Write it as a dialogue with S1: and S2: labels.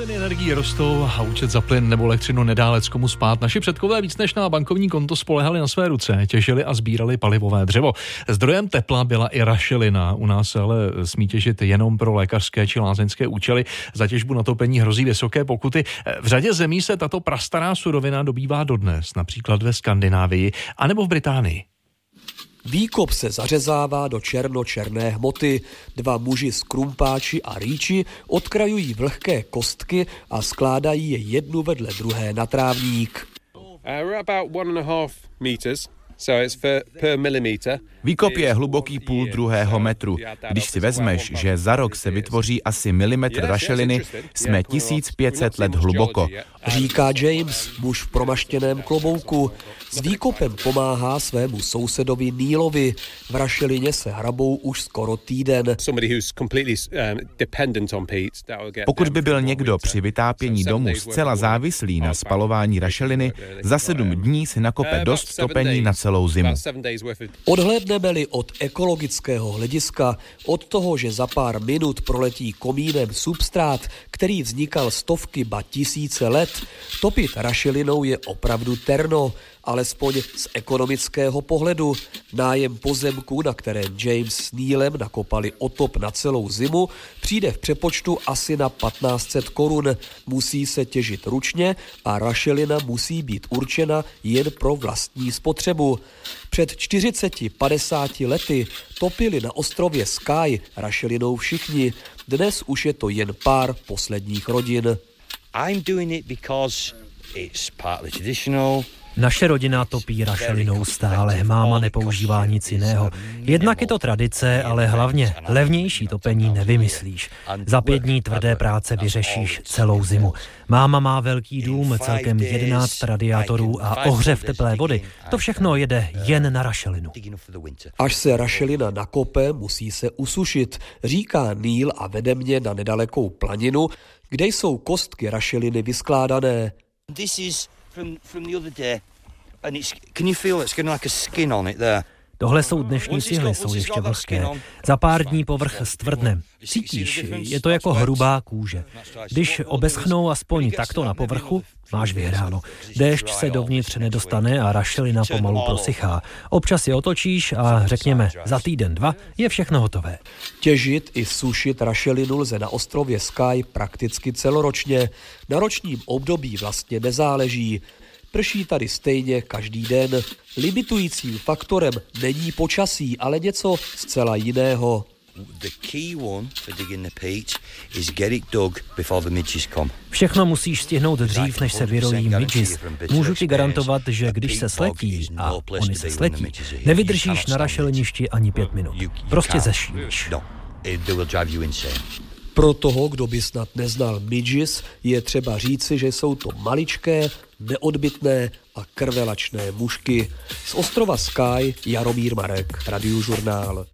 S1: Ceny energií rostou a účet za plyn nebo elektřinu nedá komu spát. Naši předkové víc než na bankovní konto spolehali na své ruce, těžili a sbírali palivové dřevo. Zdrojem tepla byla i rašelina. U nás se ale smí těžit jenom pro lékařské či lázeňské účely. Za těžbu na topení hrozí vysoké pokuty. V řadě zemí se tato prastará surovina dobývá dodnes, například ve Skandinávii anebo v Británii.
S2: Výkop se zařezává do černo-černé hmoty. Dva muži z krumpáči a rýči odkrajují vlhké kostky a skládají je jednu vedle druhé na trávník. Uh,
S3: Výkop je hluboký půl druhého metru. Když si vezmeš, že za rok se vytvoří asi milimetr rašeliny, jsme 1500 let hluboko.
S2: Říká James, muž v promaštěném klobouku. S výkopem pomáhá svému sousedovi Nílovi. V rašelině se hrabou už skoro týden.
S3: Um, Pokud by byl někdo při vytápění domu zcela závislý na spalování rašeliny, za sedm dní si nakope uh, dost topení na celou zimu.
S2: Odhlédneme-li od ekologického hlediska, od toho, že za pár minut proletí komínem substrát, který vznikal stovky ba tisíce let, topit rašelinou je opravdu terno, alespoň z ekonomického pohledu. Nájem pozemku, na kterém James s Neilem nakopali otop na celou zimu, přijde v přepočtu asi na 1500 korun. Musí se těžit ručně a rašelina musí být určena jen pro vlastní spotřebu. Před 40-50 lety topili na ostrově Sky rašelinou všichni. Dnes už je to jen pár posledních rodin. I'm doing it because
S4: it's partly traditional, naše rodina topí rašelinou stále, máma nepoužívá nic jiného. Jednak je to tradice, ale hlavně levnější topení nevymyslíš. Za pět dní tvrdé práce vyřešíš celou zimu. Máma má velký dům, celkem 11 radiátorů a ohřev teplé vody. To všechno jede jen na rašelinu.
S2: Až se rašelina nakope, musí se usušit, říká Neil a vede mě na nedalekou planinu, kde jsou kostky rašeliny vyskládané. From, from the other day,
S4: and it's, can you feel it's getting like a skin on it there? Tohle jsou dnešní cihly, jsou ještě vlhké. Za pár dní povrch stvrdne. Cítíš, je to jako hrubá kůže. Když obeschnou aspoň takto na povrchu, máš vyhráno. Déšť se dovnitř nedostane a rašelina pomalu prosychá. Občas je otočíš a řekněme, za týden, dva je všechno hotové.
S2: Těžit i sušit rašelinu lze na ostrově Sky prakticky celoročně. Na ročním období vlastně nezáleží. Prší tady stejně každý den. Limitujícím faktorem není počasí, ale něco zcela jiného.
S4: Všechno musíš stihnout dřív, než se vyrojí midges. Můžu ti garantovat, že když se sletí, a oni se sletí, nevydržíš na rašeliništi ani pět minut. Prostě zešíš.
S2: Pro toho, kdo by snad neznal midges, je třeba říci, že jsou to maličké, neodbitné a krvelačné mušky. Z ostrova Sky Jaromír Marek, Radiožurnál.